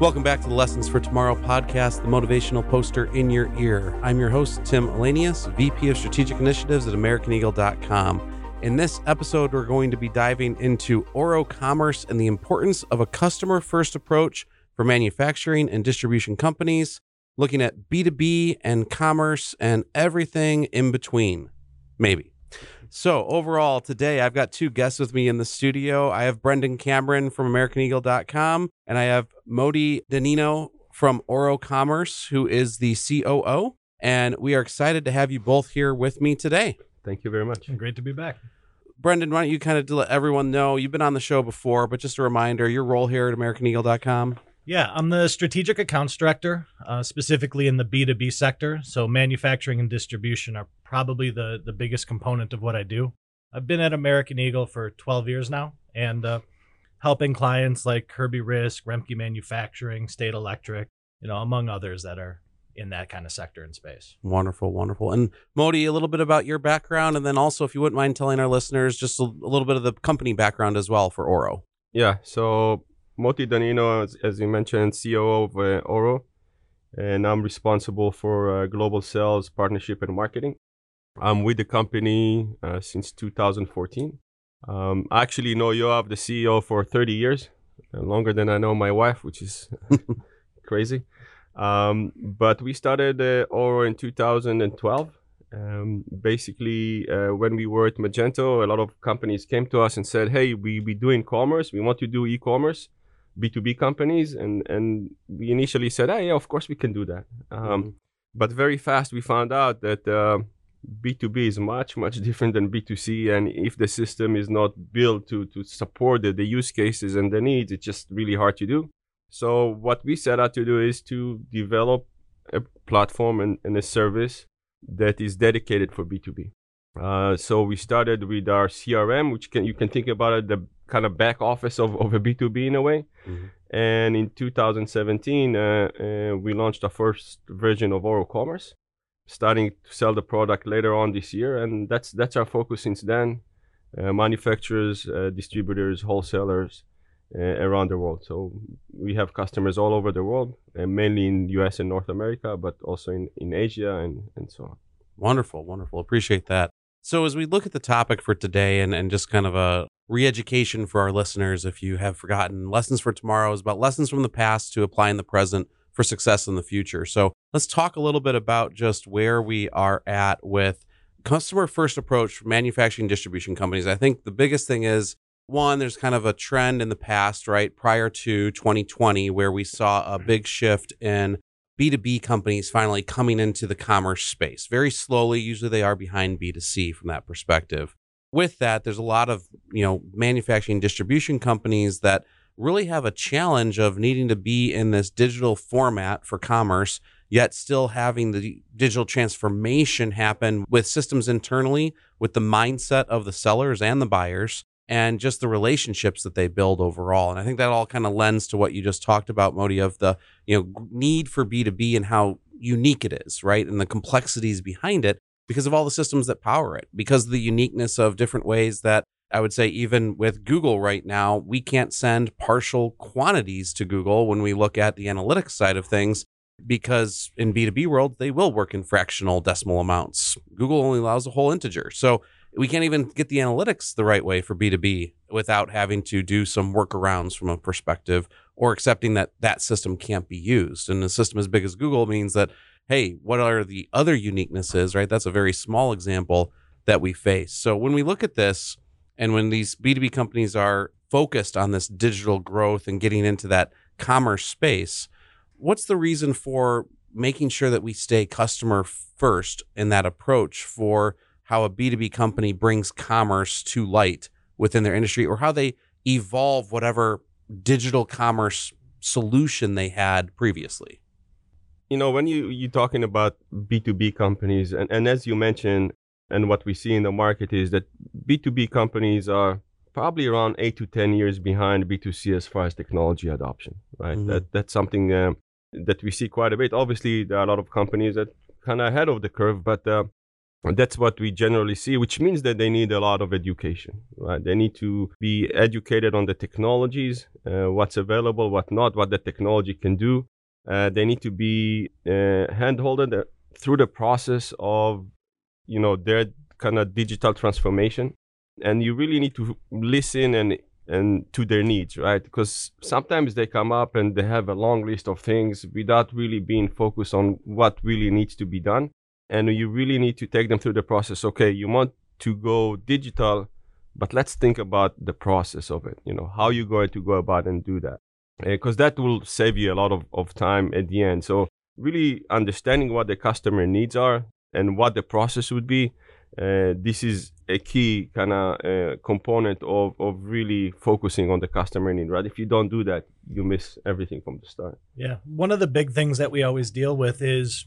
Welcome back to the Lessons for Tomorrow podcast, the motivational poster in your ear. I'm your host, Tim Elanius, VP of Strategic Initiatives at AmericanEagle.com. In this episode, we're going to be diving into Oro Commerce and the importance of a customer first approach for manufacturing and distribution companies, looking at B2B and commerce and everything in between, maybe. So, overall, today I've got two guests with me in the studio. I have Brendan Cameron from AmericanEagle.com, and I have Moti Danino from Oro Commerce, who is the COO. And we are excited to have you both here with me today. Thank you very much. Great to be back. Brendan, why don't you kind of let everyone know you've been on the show before, but just a reminder your role here at AmericanEagle.com. Yeah, I'm the strategic accounts director, uh, specifically in the B2B sector. So manufacturing and distribution are probably the, the biggest component of what I do. I've been at American Eagle for 12 years now and uh, helping clients like Kirby Risk, Remke Manufacturing, State Electric, you know, among others that are in that kind of sector and space. Wonderful, wonderful. And Moti, a little bit about your background, and then also, if you wouldn't mind telling our listeners just a, a little bit of the company background as well for Oro. Yeah, so Moti Danino, as, as you mentioned, COO of uh, Oro, and I'm responsible for uh, global sales, partnership, and marketing. I'm with the company uh, since 2014. Um, I actually know Yoav, the CEO, for 30 years, uh, longer than I know my wife, which is crazy. Um, but we started uh, Oro in 2012. Um, basically, uh, when we were at Magento, a lot of companies came to us and said, "Hey, we we doing commerce. We want to do e-commerce." B2B companies, and and we initially said, "Ah, yeah, of course we can do that." Um, mm-hmm. But very fast we found out that uh, B2B is much much different than B2C, and if the system is not built to to support the, the use cases and the needs, it's just really hard to do. So what we set out to do is to develop a platform and, and a service that is dedicated for B2B. Uh, so we started with our CRM, which can you can think about it the kind of back office of, of a B2B in a way. Mm-hmm. And in 2017, uh, uh, we launched our first version of Oro Commerce, starting to sell the product later on this year. And that's that's our focus since then. Uh, manufacturers, uh, distributors, wholesalers uh, around the world. So we have customers all over the world, mainly in US and North America, but also in, in Asia and, and so on. Wonderful, wonderful. Appreciate that. So as we look at the topic for today and, and just kind of a re-education for our listeners, if you have forgotten, lessons for tomorrow is about lessons from the past to apply in the present for success in the future. So let's talk a little bit about just where we are at with customer first approach for manufacturing distribution companies. I think the biggest thing is one, there's kind of a trend in the past, right, prior to 2020, where we saw a mm-hmm. big shift in B2B companies finally coming into the commerce space. Very slowly, usually they are behind B2C from that perspective. With that, there's a lot of, you know, manufacturing distribution companies that really have a challenge of needing to be in this digital format for commerce, yet still having the digital transformation happen with systems internally, with the mindset of the sellers and the buyers, and just the relationships that they build overall. And I think that all kind of lends to what you just talked about, Moti, of the you know need for B two B and how unique it is, right, and the complexities behind it because of all the systems that power it, because of the uniqueness of different ways that I would say even with Google right now, we can't send partial quantities to Google when we look at the analytics side of things because in B2B world, they will work in fractional decimal amounts. Google only allows a whole integer. So we can't even get the analytics the right way for B2B without having to do some workarounds from a perspective or accepting that that system can't be used. And a system as big as Google means that, hey, what are the other uniquenesses, right? That's a very small example that we face. So when we look at this and when these B2B companies are focused on this digital growth and getting into that commerce space, what's the reason for making sure that we stay customer first in that approach for how a B2B company brings commerce to light within their industry or how they evolve whatever digital commerce solution they had previously. You know, when you you're talking about B2B companies and, and as you mentioned and what we see in the market is that B2B companies are probably around 8 to 10 years behind B2C as far as technology adoption, right? Mm-hmm. That that's something uh, that we see quite a bit. Obviously, there are a lot of companies that kind of ahead of the curve, but uh, that's what we generally see, which means that they need a lot of education, right? They need to be educated on the technologies, uh, what's available, what not, what the technology can do. Uh, they need to be uh, handholded through the process of, you know, their kind of digital transformation. And you really need to listen and and to their needs, right? Because sometimes they come up and they have a long list of things without really being focused on what really needs to be done and you really need to take them through the process okay you want to go digital but let's think about the process of it you know how you're going to go about and do that because uh, that will save you a lot of, of time at the end so really understanding what the customer needs are and what the process would be uh, this is a key kind of uh, component of, of really focusing on the customer need right if you don't do that you miss everything from the start yeah one of the big things that we always deal with is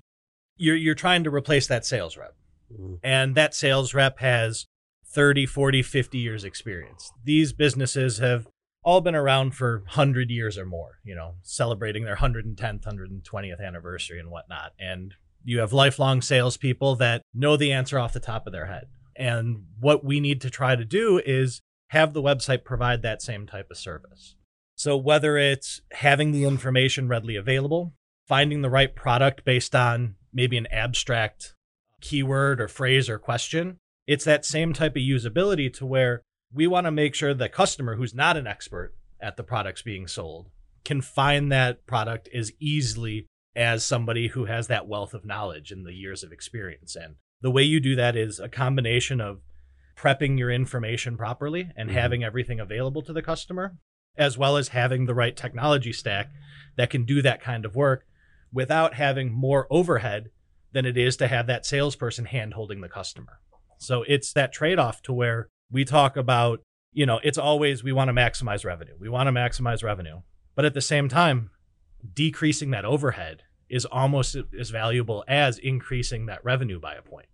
you're you're trying to replace that sales rep. Mm-hmm. And that sales rep has 30, 40, 50 years experience. These businesses have all been around for 100 years or more, you know, celebrating their 110th, 120th anniversary and whatnot. And you have lifelong salespeople that know the answer off the top of their head. And what we need to try to do is have the website provide that same type of service. So, whether it's having the information readily available, finding the right product based on maybe an abstract keyword or phrase or question. It's that same type of usability to where we want to make sure the customer who's not an expert at the products being sold can find that product as easily as somebody who has that wealth of knowledge and the years of experience. And the way you do that is a combination of prepping your information properly and mm-hmm. having everything available to the customer, as well as having the right technology stack that can do that kind of work without having more overhead than it is to have that salesperson hand holding the customer. So it's that trade off to where we talk about, you know, it's always we want to maximize revenue. We want to maximize revenue. But at the same time, decreasing that overhead is almost as valuable as increasing that revenue by a point.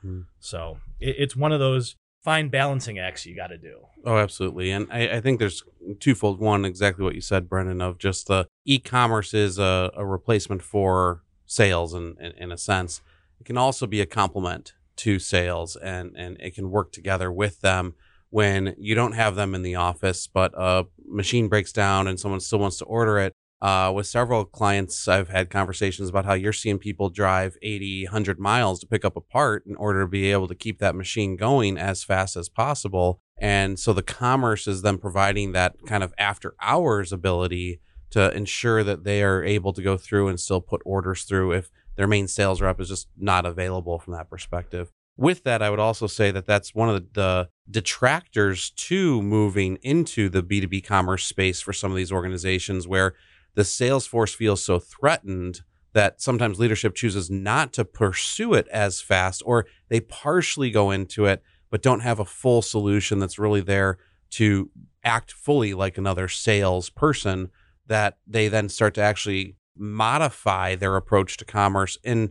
Hmm. So it, it's one of those fine balancing acts you got to do. Oh, absolutely. And I, I, think there's twofold. One, exactly what you said, Brendan, of just the e-commerce is a, a replacement for sales in, in, in, a sense. It can also be a complement to sales and, and it can work together with them when you don't have them in the office, but a machine breaks down and someone still wants to order it uh, with several clients, I've had conversations about how you're seeing people drive 80, 100 miles to pick up a part in order to be able to keep that machine going as fast as possible. And so the commerce is then providing that kind of after hours ability to ensure that they are able to go through and still put orders through if their main sales rep is just not available from that perspective. With that, I would also say that that's one of the, the detractors to moving into the B2B commerce space for some of these organizations where the sales force feels so threatened that sometimes leadership chooses not to pursue it as fast or they partially go into it but don't have a full solution that's really there to act fully like another sales person that they then start to actually modify their approach to commerce in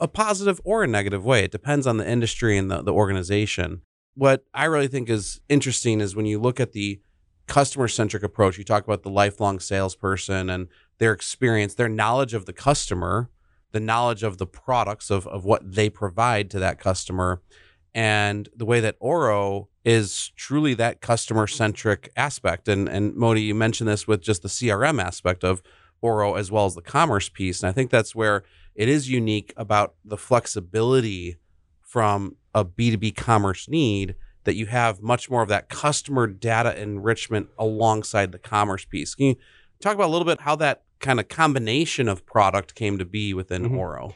a positive or a negative way. It depends on the industry and the, the organization. What I really think is interesting is when you look at the customer centric approach. You talk about the lifelong salesperson and their experience, their knowledge of the customer, the knowledge of the products of, of what they provide to that customer, and the way that Oro is truly that customer centric aspect. And and Moti, you mentioned this with just the CRM aspect of Oro as well as the commerce piece. And I think that's where it is unique about the flexibility from a B2B commerce need that you have much more of that customer data enrichment alongside the commerce piece. Can you talk about a little bit how that kind of combination of product came to be within mm-hmm. Oro?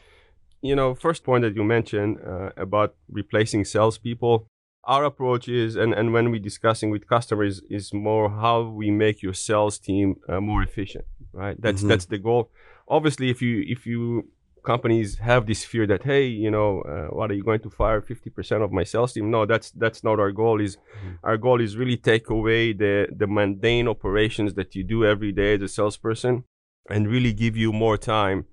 You know, first point that you mentioned uh, about replacing salespeople, our approach is, and, and when we're discussing with customers, is more how we make your sales team uh, more efficient, right? That's mm-hmm. that's the goal. Obviously, if you if you companies have this fear that hey you know uh, what are you going to fire 50% of my sales team? No that's that's not our goal is mm-hmm. our goal is really take away the the mundane operations that you do every day as a salesperson and really give you more time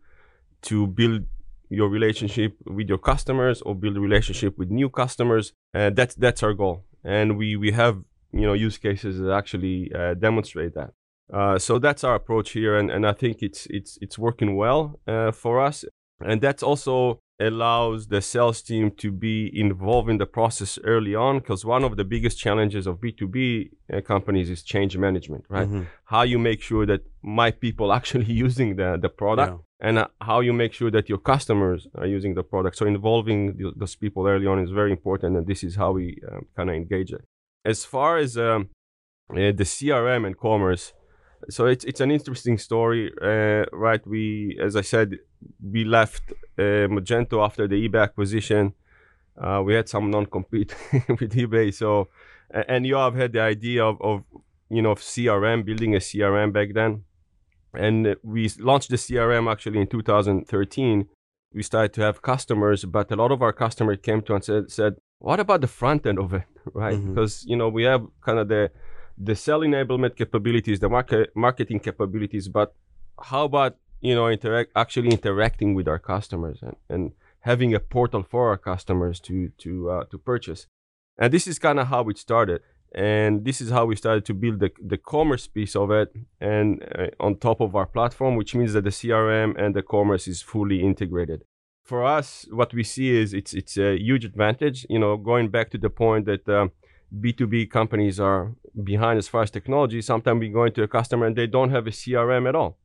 to build your relationship with your customers or build a relationship with new customers. And that's that's our goal. And we we have you know use cases that actually uh, demonstrate that. Uh, so that's our approach here, and, and I think it's it's it's working well uh, for us and that's also allows the sales team to be involved in the process early on because one of the biggest challenges of b2b uh, companies is change management right Mhm. how you make sure that my people actually using the, the product Yeah. and uh, how you make sure that your customers are using the product so involving th- those people early on is very important and this is how we um, kind of engage it as far as um, uh, the crm and commerce so it's it's an interesting story, uh, right? We, as I said, we left uh, Magento after the eBay acquisition. Uh, we had some non-compete with eBay, so and Yoav had the idea of, of you know of CRM, building a CRM back then, and we launched the CRM actually in 2013. We started to have customers, but a lot of our customers came to us and said, said "What about the front end of it, right? Mhm. Because you know we have kind of the the sell enablement capabilities, the market marketing capabilities, but how about you know interact actually interacting with our customers and, and having a portal for our customers to to uh, to purchase? And this is kind of how it started, and this is how we started to build the the commerce piece of it, and uh, on top of our platform, which means that the CRM and the commerce is fully integrated. For us, what we see is it's it's a huge advantage. You know, going back to the point that. Um, B2B companies are behind as far as technology. Sometimes we go into a customer and they don't have a CRM at all,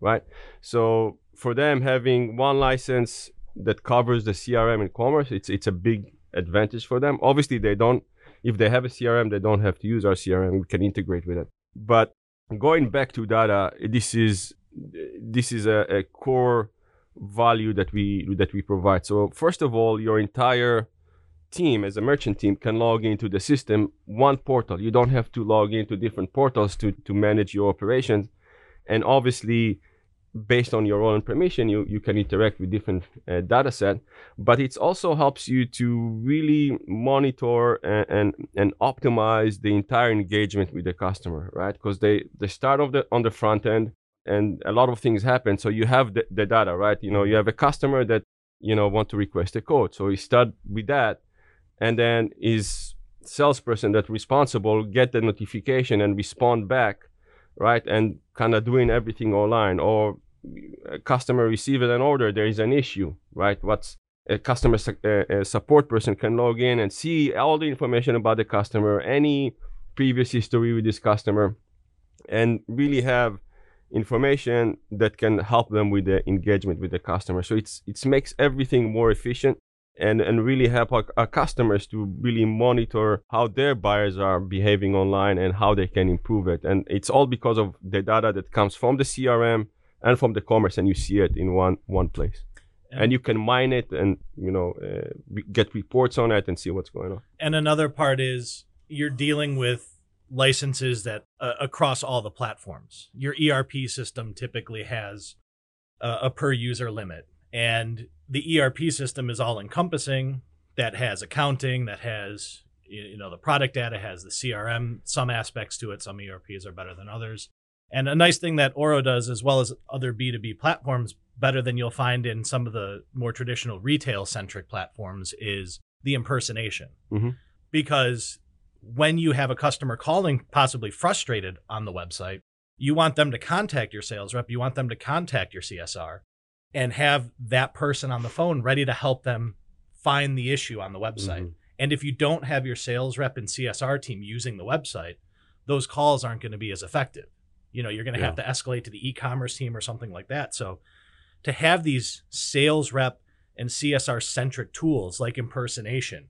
right? So for them, having one license that covers the CRM and commerce, it's it's a big advantage for them. Obviously, they don't. If they have a CRM, they don't have to use our CRM. We can integrate with it. But going back to data, this is this is a, a core value that we that we provide. So first of all, your entire team as a merchant team can log into the system one portal you don't have to log into different portals to to manage your operations and obviously based on your own permission you you can interact with different uh, data set but it also helps you to really monitor and, and and optimize the entire engagement with the customer right? Because they they start the on the front end and a lot of things happen. So you have the, the data right? You know you have a customer that you know want to request a code so you start with that and then his salesperson that responsible get the notification and respond back right and kind of doing everything online or a customer received an order there is an issue right? What's a customer su- uh, a support person can log in and see all the information about the customer any previous history with this customer and really have information that can help them with the engagement with the customer. So it's it makes everything more efficient and and really help our, our customers to really monitor how their buyers are behaving online and how they can improve it. And it's all because of the data that comes from the crm and from the commerce and you see it in one one place. And you can mine it and you know uh, get reports on it and see what's going on. And another part is you're dealing with licenses that uh, across all the platforms. Your ERP system typically has uh, a per user limit, and the ERP system is all encompassing. That has accounting, that has you know the product data, has the CRM. Some aspects to it. Some ERPs are better than others. And a nice thing that Oro does, as well as other B2B platforms, better than you'll find in some of the more traditional retail centric platforms, is the impersonation. Mhm. Because when you have a customer calling, possibly frustrated on the website, you want them to contact your sales rep, you want them to contact your CSR and have that person on the phone ready to help them find the issue on the website. Mhm. And if you don't have your sales rep and CSR team using the website, those calls aren't going to be as effective. You know, you're going to have to escalate to the e-commerce team or something like that. So to have these sales rep and CSR centric tools like impersonation,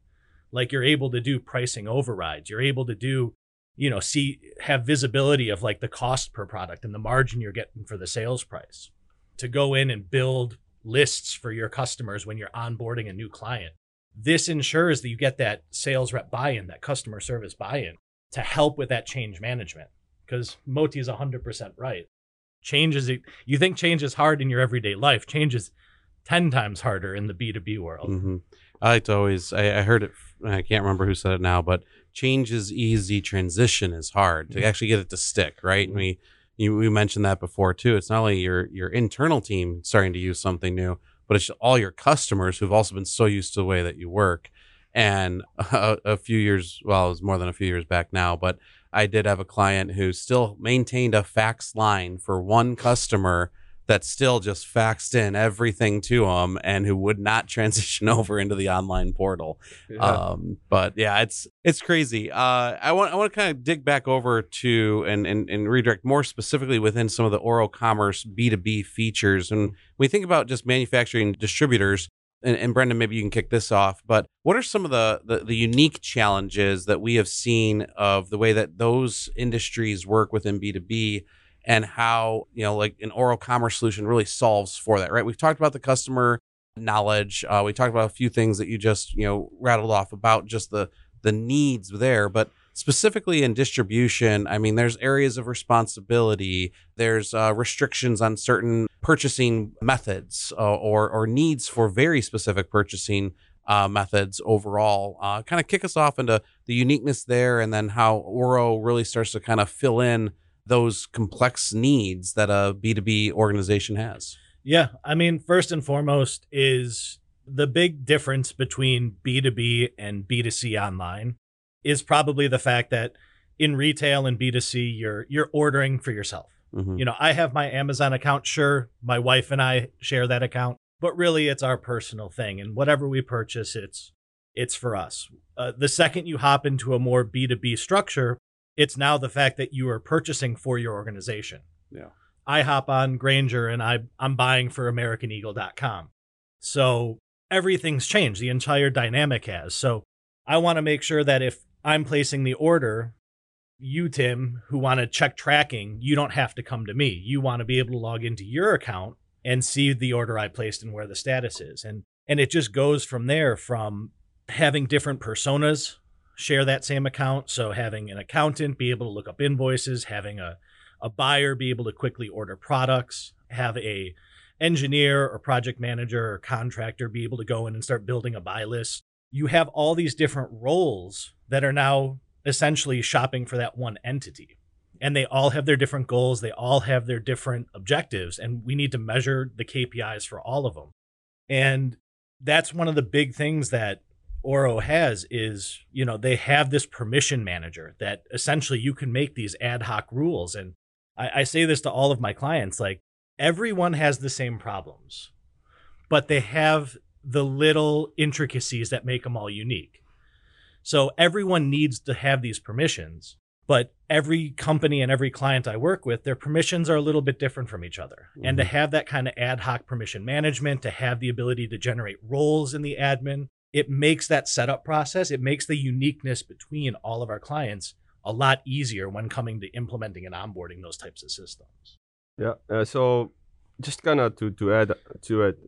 like you're able to do pricing overrides, you're able to do, you know, see have visibility of like the cost per product and the margin you're getting for the sales price. To go in and build lists for your customers when you're onboarding a new client. This ensures that you get that sales rep buy-in, that customer service buy-in to help with that change management. Because Moti is 100% right. Change is, you think change is hard in your everyday life. Change is 10 times harder in the B2B world. hmm I like to always. I, I heard it. I can't remember who said it now, but change is easy, transition is hard. To actually get it to stick, right? And we you, we mentioned that before too. It's not only your your internal team starting to use something new, but it's all your customers who've also been so used to the way that you work. And a, a few years, well, it was more than a few years back now, but I did have a client who still maintained a fax line for one customer that still just faxed in everything to them and who would not transition over into the online portal. Yeah. Um, but yeah, it's it's crazy. Uh, I want I want to kind of dig back over to and, and and redirect more specifically within some of the Oro Commerce B two B features. And we think about just manufacturing distributors, and, and Brendan, maybe you can kick this off. But what are some of the, the the unique challenges that we have seen of the way that those industries work within B two B? And how you know like an Oro commerce solution really solves for that right? We've talked about the customer knowledge uh, we talked about a few things that you just you know rattled off about just the the needs there but specifically in distribution i mean there's areas of responsibility there's uh, restrictions on certain purchasing methods uh, or or needs for very specific purchasing uh, methods overall. Uh, kind of kick us off into the uniqueness there and then how oro really starts to kind of fill in those complex needs that a B2B organization has. Yeah. I mean, first and foremost is the big difference between B2B and B2C online is probably the fact that in retail and B2C you're you're ordering for yourself. Mhm. You know, I have my Amazon account, sure, my wife and I share that account, but really it's our personal thing and whatever we purchase it's it's for us. Uh, the second you hop into a more B2B structure, it's now the fact that you are purchasing for your organization. Yeah. I hop on Grainger and I I'm buying for americaneagle.com. So everything's changed. The entire dynamic has. So I want to make sure that if I'm placing the order, you Tim who want to check tracking, you don't have to come to me. You want to be able to log into your account and see the order I placed and where the status is. And and it just goes from there from having different personas share that same account. So having an accountant be able to look up invoices, having a, a buyer be able to quickly order products, have a engineer or project manager or contractor be able to go in and start building a buy list. You have all these different roles that are now essentially shopping for that one entity. And they all have their different goals, they all have their different objectives, and we need to measure the KPIs for all of them. And that's one of the big things that Oro has is, you know, they have this permission manager that essentially you can make these ad hoc rules. And I, I say this to all of my clients like, everyone has the same problems, but they have the little intricacies that make them all unique. So everyone needs to have these permissions, but every company and every client I work with, their permissions are a little bit different from each other. And to mm-hmm. have that kind of ad hoc permission management, to have the ability to generate roles in the admin, it makes that setup process, it makes the uniqueness between all of our clients a lot easier when coming to implementing and onboarding those types of systems. Yeah. Uh, so just kind of to, to add to it,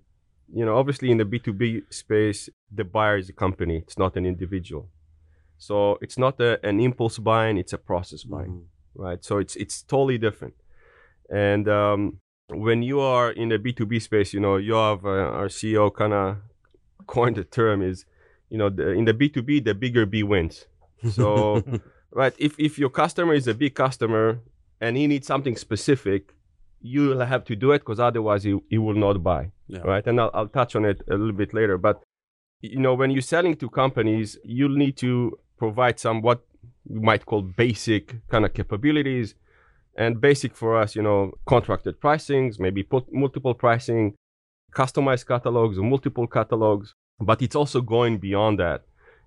you know, obviously in the B2B space, the buyer is a company, it's not an individual. So it's not a, an impulse buying, it's a process buying, Mhm. right? So it's it's totally different. And um, when you are in the B2B space, you know, you have uh, our CEO kind of coined the term is, you know, the, in the B2B, the bigger B wins. So right if if your customer is a big customer and he needs something specific you'll have to do it because otherwise he, he will not buy Yeah. right and I'll, I'll touch on it a little bit later but you know when you're selling to companies you'll need to provide some what we might call basic kind of capabilities and basic for us you know contracted pricings maybe put multiple pricing customized catalogs or multiple catalogs but it's also going beyond that.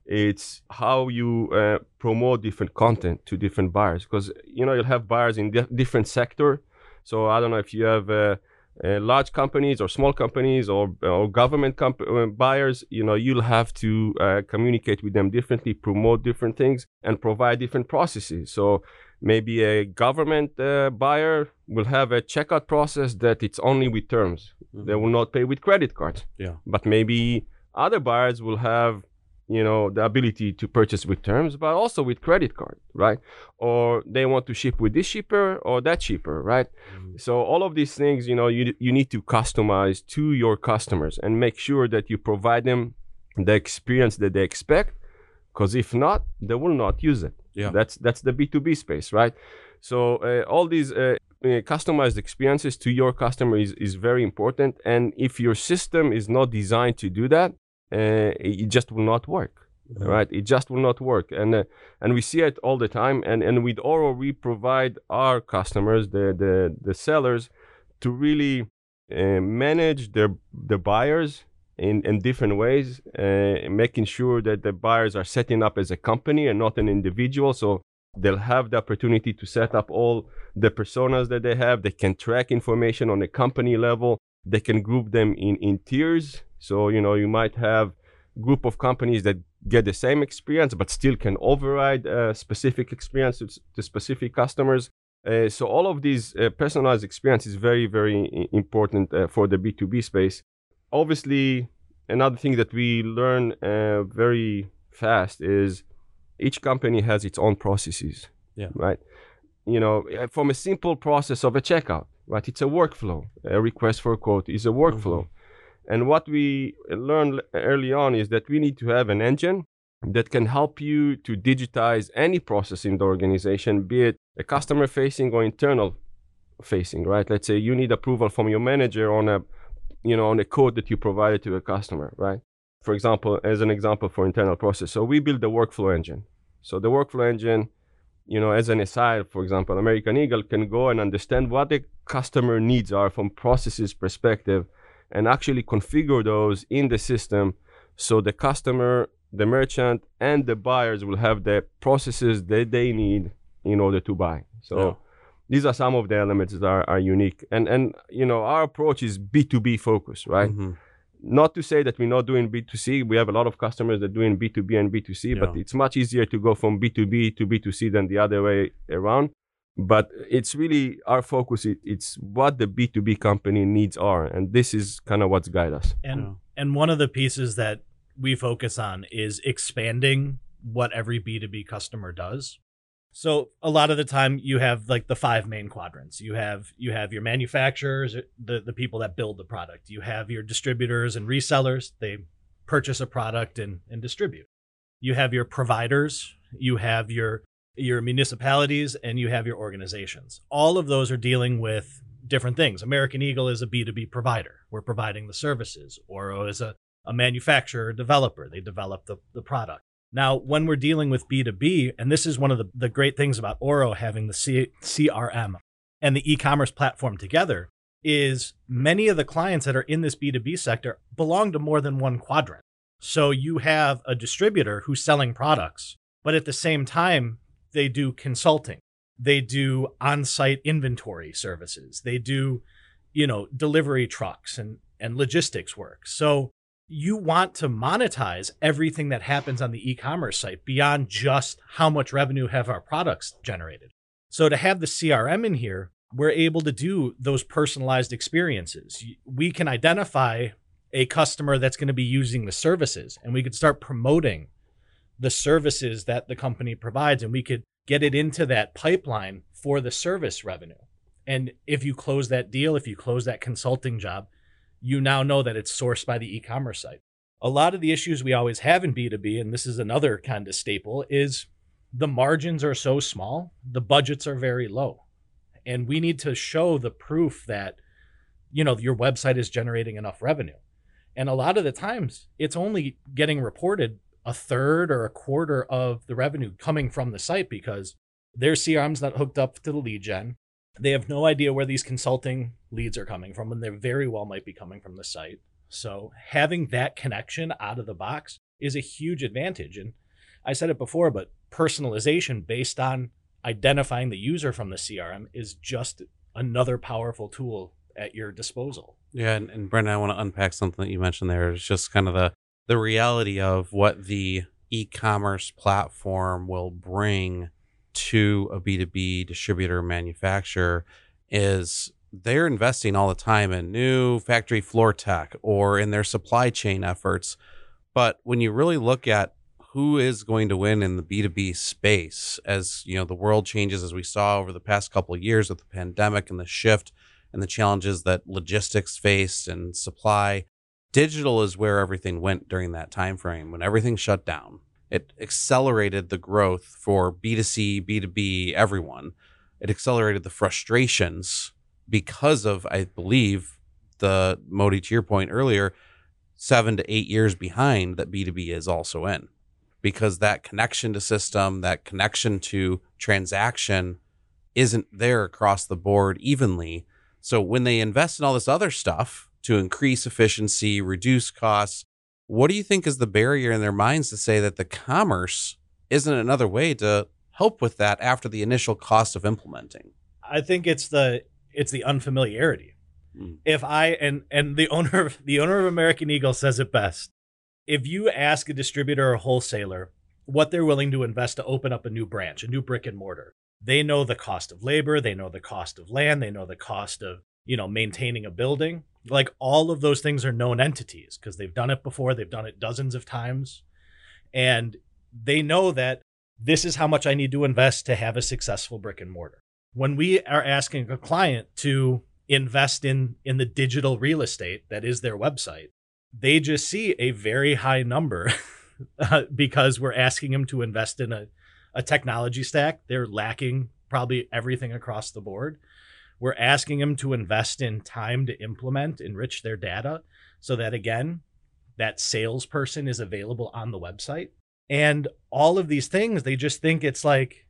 It's how you uh, promote different content to different buyers because you know you'll have buyers in di- different sector. So i don't know if you have uh, uh, large companies or small companies or, or government comp- uh, buyers you know you'll have to uh, communicate with them differently promote different things and provide different processes. So maybe a government uh, buyer will have a checkout process that it's only with terms. They will not pay with credit cards. Yeah. but maybe other buyers will have you know the ability to purchase with terms but also with credit card right? Or they want to ship with this shipper or that shipper right? Mhm. so all of these things you know you, you need to customize to your customers and make sure that you provide them the experience that they expect because if not they will not use it Yeah. that's that's the b2b space right? So uh, all these uh, uh, customized experiences to your customer is, is very important. And if your system is not designed to do that uh, it just will not work Mhm. right? It just will not work. And uh, and we see it all the time. And and with oro we provide our customers the the the sellers to really uh, manage their the buyers in, in different ways, uh, making sure that the buyers are setting up as a company and not an individual. So they'll have the opportunity to set up all the personas that they have. They can track information on a company level. They can group them in, in tiers. So, you know, you might have group of companies that get the same experience but still can override a specific experience to, to specific customers. Uh, so all of these uh, personalized experience is very, very important uh, for the B2B space. Obviously, another thing that we learn uh, very fast is each company has its own processes. Yeah. Right. You know, uh, from a simple process of a checkout, right? It's a workflow. A request for a quote is a workflow. Mm-hmm. And what we learned early on is that we need to have an engine that can help you to digitize any process in the organization, be it a customer facing or internal facing, right? Let's say you need approval from your manager on a, you know, on a code that you provided to a customer, right? For example, as an example for internal process. So we build the workflow engine. So the workflow engine, you know, as an aside, for example, American Eagle can go and understand what the customer needs are from processes perspective and actually configure those in the system so the customer the merchant and the buyers will have the processes that they need in order to buy. So yeah. These are some of the elements that are, are unique. And and you know, our approach is B2B focus, right? Mm-hmm. Not to say that we're not doing B2C. We have a lot of customers that are doing B2B and B2C, yeah. but it's much easier to go from B2B to B2C than the other way around. But it's really our focus. It, it's what the B2B company needs are, and this is kind of what's guide us. And yeah. and one of the pieces that we focus on is expanding what every B2B customer does. So a lot of the time you have like the five main quadrants. You have you have your manufacturers, uh, the the people that build the product. You have your distributors and resellers. They purchase a product and, and distribute. You have your providers, you have your your municipalities and you have your organizations. All of those are dealing with different things. American Eagle is a B2B provider. We're providing the services. Oro is a a manufacturer developer. They develop the, the product. Now, when we're dealing with B2B, and this is one of the, the great things about Oro having the C- CRM and the e commerce platform together, is many of the clients that are in this B2B sector belong to more than one quadrant. So you have a distributor who's selling products, but at the same time, they do consulting, they do on site inventory services, they do, you know, delivery trucks and, and logistics work. So you want to monetize everything that happens on the e-commerce site beyond just how much revenue have our products generated. So to have the CRM in here, we're able to do those personalized experiences. We can identify a customer that's going to be using the services and we could start promoting the services that the company provides and we could get it into that pipeline for the service revenue. And if you close that deal, if you close that consulting job, you now know that it's sourced by the e-commerce site. A lot of the issues we always have in B2B, and this is another kind of staple, is the margins are so small, the budgets are very low. And we need to show the proof that, you know, your website is generating enough revenue. And a lot of the times it's only getting reported a third or a quarter of the revenue coming from the site because their CRM's not hooked up to the lead gen. They have no idea where these consulting leads are coming from, and they very well might be coming from the site. So having that connection out of the box is a huge advantage. And I said it before, but personalization based on identifying the user from the CRM is just another powerful tool at your disposal. Yeah, and, and Brendan, I want to unpack something that you mentioned there. It's just kind of the the reality of what the e-commerce platform will bring to a B2B distributor manufacturer is they're investing all the time in new factory floor tech or in their supply chain efforts. But when you really look at who is going to win in the B2B space as you know the world changes as we saw over the past couple of years with the pandemic and the shift and the challenges that logistics faced and supply digital is where everything went during that time frame when everything shut down it accelerated the growth for B2C, B2B, everyone. It accelerated the frustrations because of, I believe, the Moti, to your point earlier, seven to eight years behind that B2B is also in. Because that connection to system, that connection to transaction isn't there across the board evenly. So when they invest in all this other stuff to increase efficiency, reduce costs, what do you think is the barrier in their minds to say that the commerce isn't another way to help with that after the initial cost of implementing? I think it's the it's the unfamiliarity. Mm. If I and and the owner of the owner of American Eagle says it best. If you ask a distributor or wholesaler what they're willing to invest to open up a new branch, a new brick and mortar, they know the cost of labor, they know the cost of land, they know the cost of, you know, maintaining a building. Like all of those things are known entities because they've done it before, they've done it dozens of times. And they know that this is how much I need to invest to have a successful brick and mortar. When we are asking a client to invest in in the digital real estate that is their website, they just see a very high number uh, because we're asking them to invest in a, a technology stack. They're lacking probably everything across the board. We're asking them to invest in time to implement, enrich their data so that, again, that salesperson is available on the website. And all of these things, they just think it's like,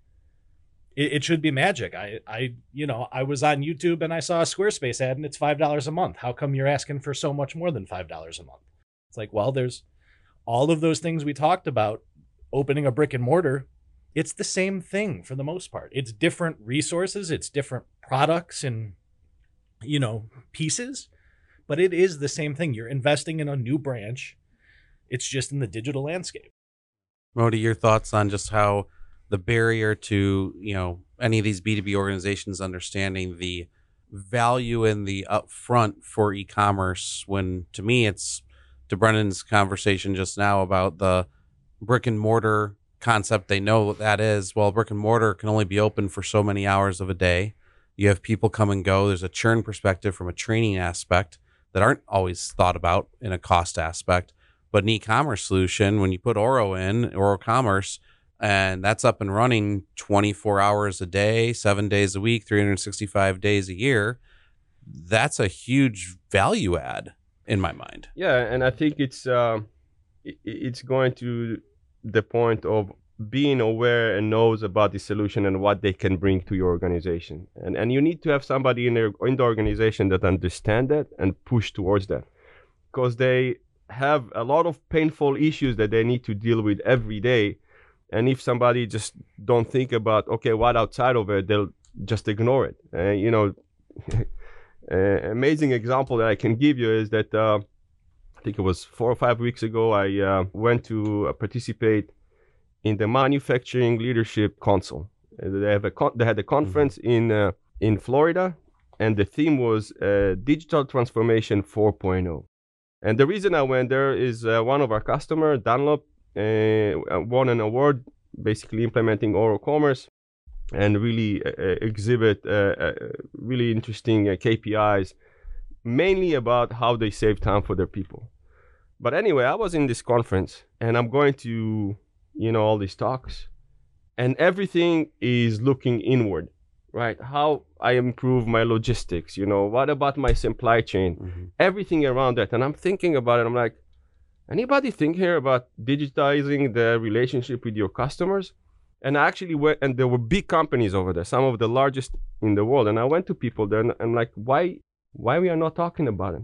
it, it should be magic. I, I, you know, I was on YouTube and I saw a Squarespace ad and it's five dollars a month. How come you're asking for so much more than five dollars a month? It's like, well, there's all of those things we talked about. Opening a brick and mortar, it's the same thing for the most part. It's different resources, it's different products and you know pieces, but it is the same thing. You're investing in a new branch. It's just in the digital landscape. Moti, your thoughts on just how the barrier to you know any of these B2B organizations understanding the value in the upfront for e-commerce when to me it's to Brendan's conversation just now about the brick and mortar concept they know what that is well brick and mortar can only be open for so many hours of a day you have people come and go there's a churn perspective from a training aspect that aren't always thought about in a cost aspect but an e-commerce solution when you put oro in oro commerce and that's up and running 24 hours a day, seven days a week, 365 days a year. That's a huge value add in my mind. Yeah, and I think it's uh, it's going to the point of being aware and knows about the solution and what they can bring to your organization. And and you need to have somebody in the in the organization that understand that and push towards that, because they have a lot of painful issues that they need to deal with every day. And if somebody just don't think about okay what outside of it they'll just ignore it. And you know amazing example that i can give you is that uh, think it was four or five weeks ago i uh, went to uh, participate in the manufacturing leadership council they have a con- they had a conference mm-hmm. in uh, in florida and the theme was uh, digital transformation 4.0 and the reason i went there is uh, one of our customer dunlop uh, won an award basically implementing Oro Commerce and really uh, uh exhibit uh, uh, really interesting KPIs, mainly about how they save time for their people. But anyway, I was in this conference and I'm going to, you know, all these talks, and everything is looking inward, right? How I improve my logistics, you know, what about my supply chain, mm-hmm. everything around that. And I'm thinking about it. I'm like, Anybody think here about digitizing the relationship with your customers? And I actually went, and there were big companies over there, some of the largest in the world. And I went to people there, and I'm like, why, why we are not talking about it?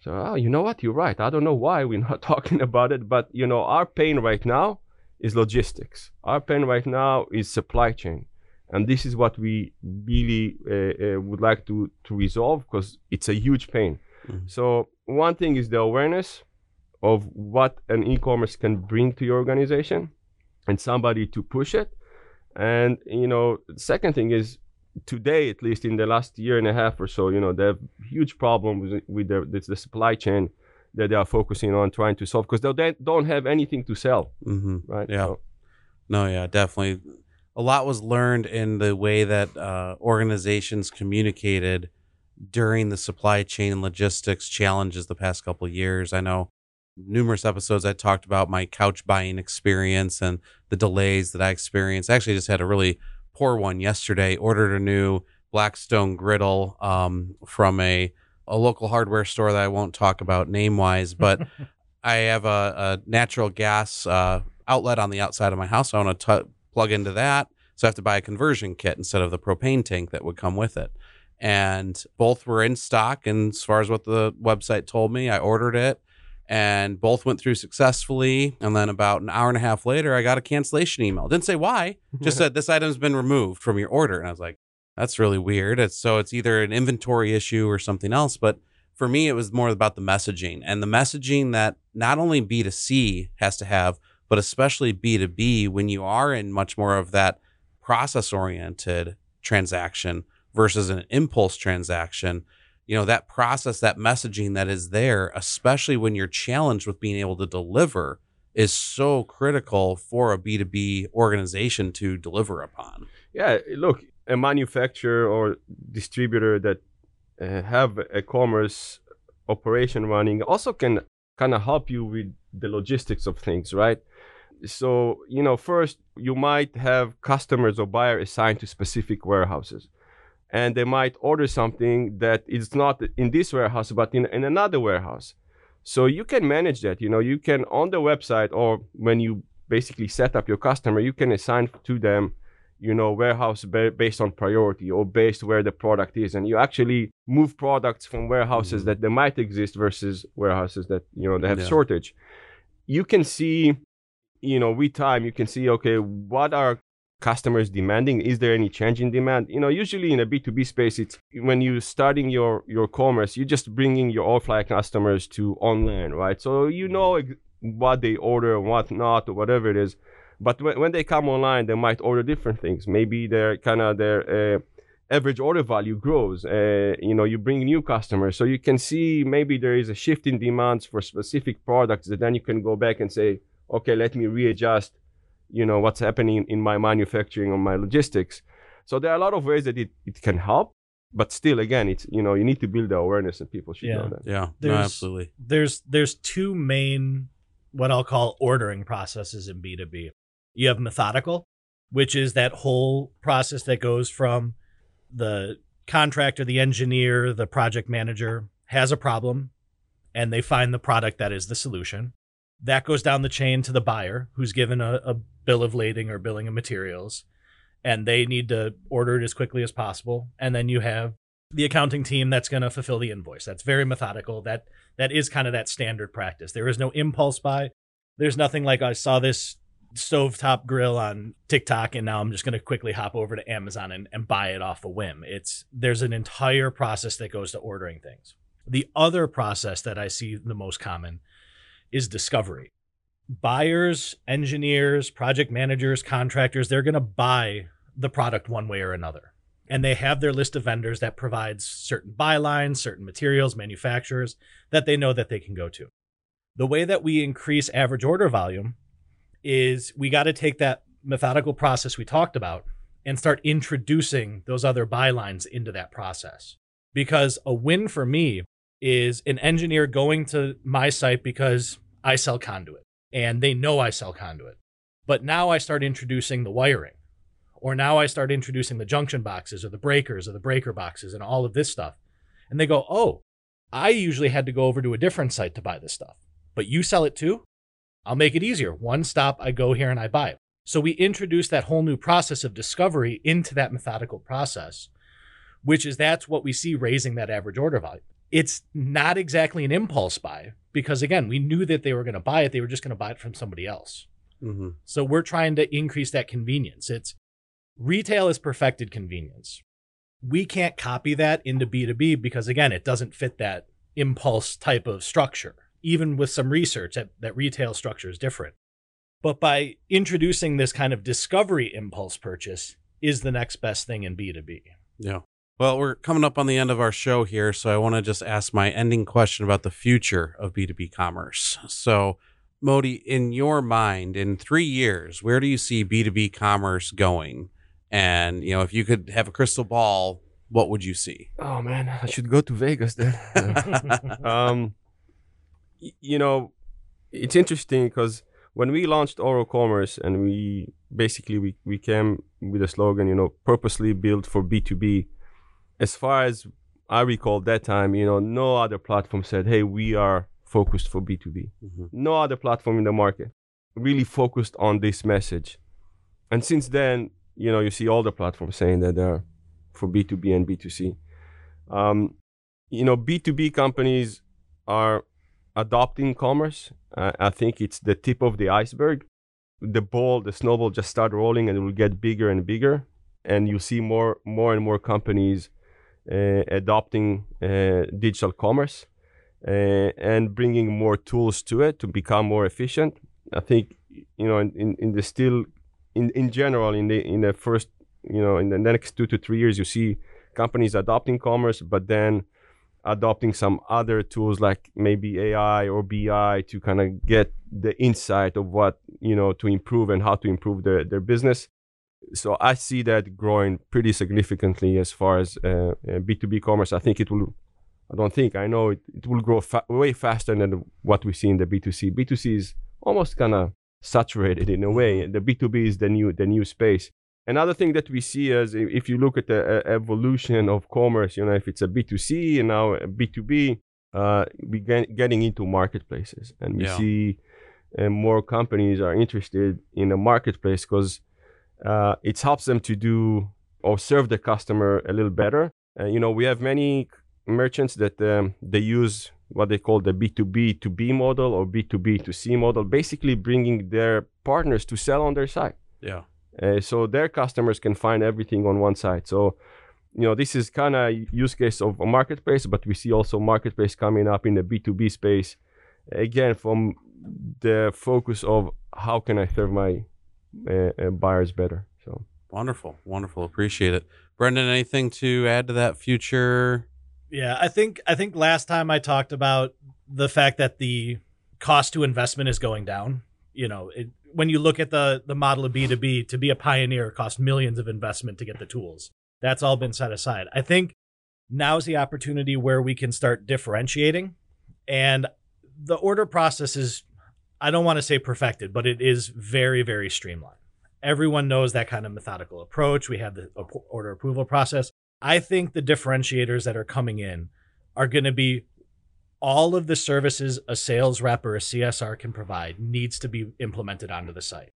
So, oh, you know what? You're right. I don't know why we're not talking about it, but you know, our pain right now is logistics. Our pain right now is supply chain, and this is what we really uh, uh, would like to to resolve because it's a huge pain. Mm-hmm. So one thing is the awareness of what an e-commerce can bring to your organization and somebody to push it and you know the second thing is today at least in the last year and a half or so you know they have huge problems with, with the, the supply chain that they are focusing on trying to solve because they don't have anything to sell mm-hmm. right yeah so. no yeah definitely a lot was learned in the way that uh, organizations communicated during the supply chain logistics challenges the past couple of years i know numerous episodes I talked about my couch buying experience and the delays that I experienced. I actually just had a really poor one yesterday. Ordered a new Blackstone griddle um, from a a local hardware store that I won't talk about name wise, but I have a, a natural gas uh, outlet on the outside of my house. I want to plug into that, so I have to buy a conversion kit instead of the propane tank that would come with it. and both were in stock. And as far as what the website told me, I ordered it and both went through successfully. And then about an hour and a half later, I got a cancellation email. Didn't say why, just said this item's been removed from your order. And I was like, that's really weird. It's, so it's either an inventory issue or something else. But for me, it was more about the messaging and the messaging that not only B2C has to have, but especially B2B when you are in much more of that process oriented transaction versus an impulse transaction you know that process that messaging that is there especially when you're challenged with being able to deliver is so critical for a b2b organization to deliver upon. Yeah look a manufacturer or distributor that uh, have a commerce operation running also can kind of help you with the logistics of things right? So you know first you might have customers or buyer assigned to specific warehouses and they might order something that is not in this warehouse but in, in another warehouse so you can manage that you know you can on the website or when you basically set up your customer you can assign to them you know warehouse ba- based on priority or based where the product is and you actually move products from warehouses Mhm. that they might exist versus warehouses that you know they have Yeah. shortage you can see you know with time you can see okay what are customers demanding? Is there any change in demand? You know usually in a b2b space it's when you're starting your your commerce you're just bringing your offline customers to online right? So you know what they order and what not or whatever it is. But when, when they come online they might order different things. Maybe their kind of their uh, average order value grows uh, you know you bring new customers. So you can see maybe there is a shift in demands for specific products that then you can go back and say okay let me readjust you know what's happening in my manufacturing or my logistics so there are a lot of ways that it, it can help but still again it's you know you need to build the awareness and people should Yeah. know that yeah no, There's- absolutely there's there's two main what I'll call ordering processes in B2B. You have methodical, which is that whole process that goes from the contractor, the engineer, the project manager has a problem and they find the product that is the solution. That goes down the chain to the buyer who's given a, a bill of lading or billing of materials and they need to order it as quickly as possible. And then you have the accounting team that's going to fulfill the invoice. That's very methodical. That that is kind of that standard practice. There is no impulse buy. There's nothing like I saw this stovetop grill on TikTok and now I'm just going to quickly hop over to Amazon and, and buy it off a whim. It's there's an entire process that goes to ordering things. The other process that I see the most common is discovery. Buyers, engineers, project managers, contractors, they're going to buy the product one way or another. And they have their list of vendors that provides certain bylines, certain materials, manufacturers that they know that they can go to. The way that we increase average order volume is we got to take that methodical process we talked about and start introducing those other bylines into that process. Because a win for me is an engineer going to my site because I sell conduit and they know I sell conduit. But now I start introducing the wiring, or now I start introducing the junction boxes or the breakers or the breaker boxes and all of this stuff. And they go, Oh, I usually had to go over to a different site to buy this stuff, but you sell it too? I'll make it easier. One stop, I go here and I buy it. So we introduce that whole new process of discovery into that methodical process, which is that's what we see raising that average order value. It's not exactly an impulse buy because again, we knew that they were going to buy it. They were just going to buy it from somebody else. hmm So we're trying to increase that convenience. It's retail is perfected convenience. We can't copy that into B2B because again, it doesn't fit that impulse type of structure. Even with some research that, that retail structure is different. But by introducing this kind of discovery impulse purchase is the next best thing in B2B. Yeah. Well, we're coming up on the end of our show here, so I want to just ask my ending question about the future of B2B commerce. So, Moti, in your mind, in three years, where do you see B2B commerce going? And, you know, if you could have a crystal ball, what would you see? oh man i should go to vegas then um, you know, it's interesting because when we launched Oro Commerce and we basically we, we came with a slogan, you know, purposely built for B2B. As far as I recall that time, you know, no other platform said, hey, we are focused for B2B. Mhm. No other platform in the market really focused on this message. And since then, you know, you see all the platforms saying that they're for B2B and B2C. Um, you know, B2B companies are adopting commerce. Uh, I think it's the tip of the iceberg. The ball, the snowball just start rolling and it will get bigger and bigger. And you see more, more and more companies adopting uh, digital commerce uh, and bringing more tools to it to become more efficient. I think, you know, in, in, in the still, in, in general, in the, in the first, you know, in the next two to three years, you see companies adopting commerce, but then adopting some other tools like maybe AI or BI to kind of get the insight of what you know to improve and how to improve their, their business. So I see that growing pretty significantly as far as uh, B2B uh, commerce. I think it will. I don't think I know it, it will grow fa- way faster than what we see in the B2C. B2C is almost kind of saturated in a way. The B2B is the new the new space. Another thing that we see is if you look at the uh, evolution of commerce, you know, if it's a B2C and now a B2B, uh, we get getting into marketplaces, and we yeah. see uh, more companies are interested in a marketplace because uh, it helps them to do or serve the customer a little better. Uh, you know, we have many merchants that um, they use what they call the B2B to B model or B2B to C model, basically bringing their partners to sell on their site. Yeah. Uh, so their customers can find everything on one side. So, you know, this is kind of use case of a marketplace, but we see also marketplace coming up in the B2B space. Again, from the focus of how can I serve my uh, uh, buyers better. So wonderful, wonderful. Appreciate it, Brendan. Anything to add to that future? Yeah, I think I think last time I talked about the fact that the cost to investment is going down. You know, it, when you look at the the model of B2B, to be a pioneer cost millions of investment to get the tools. That's all been set aside. I think now's the opportunity where we can start differentiating. And the order process is, I don't want to say perfected, but it is very, very streamlined. Everyone knows that kind of methodical approach. We have the order approval process. I think the differentiators that are coming in are going to be all of the services a sales rep or a CSR can provide needs to be implemented onto the site.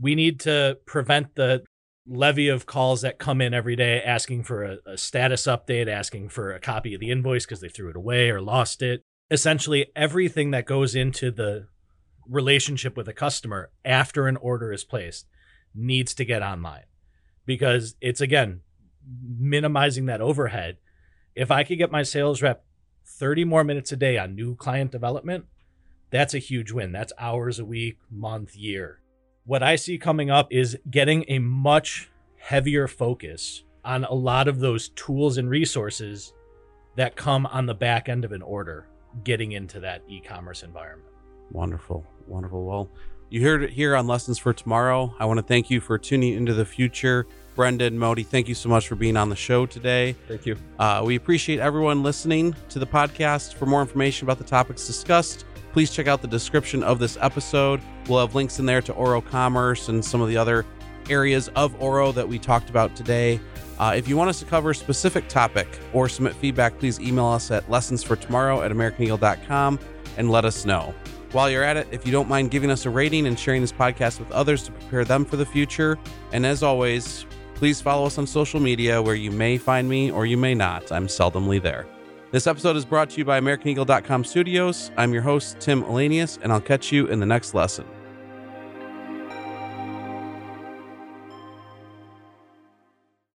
We need to prevent the levy of calls that come in every day asking for a, a status update, asking for a copy of the invoice because they threw it away or lost it. Essentially, everything that goes into the relationship with a customer after an order is placed needs to get online because it's again minimizing that overhead. If I could get my sales rep 30 more minutes a day on new client development, that's a huge win. That's hours a week, month, year. What I see coming up is getting a much heavier focus on a lot of those tools and resources that come on the back end of an order getting into that e-commerce environment. Wonderful. Wonderful. Well, you heard it here on Lessons for Tomorrow. I want to thank you for tuning into the future. Brendan, Moti, thank you so much for being on the show today. Thank you. Uh, we appreciate everyone listening to the podcast. For more information about the topics discussed, please check out the description of this episode. We'll have links in there to Oro Commerce and some of the other areas of Oro that we talked about today. Uh, if you want us to cover a specific topic or submit feedback, please email us at lessonsfortomorrow at americaneagle.com and let us know. While you're at it, if you don't mind giving us a rating and sharing this podcast with others to prepare them for the future. And as always, Please follow us on social media where you may find me or you may not. I'm seldomly there. This episode is brought to you by AmericanEagle.com Studios. I'm your host, Tim Elanius, and I'll catch you in the next lesson.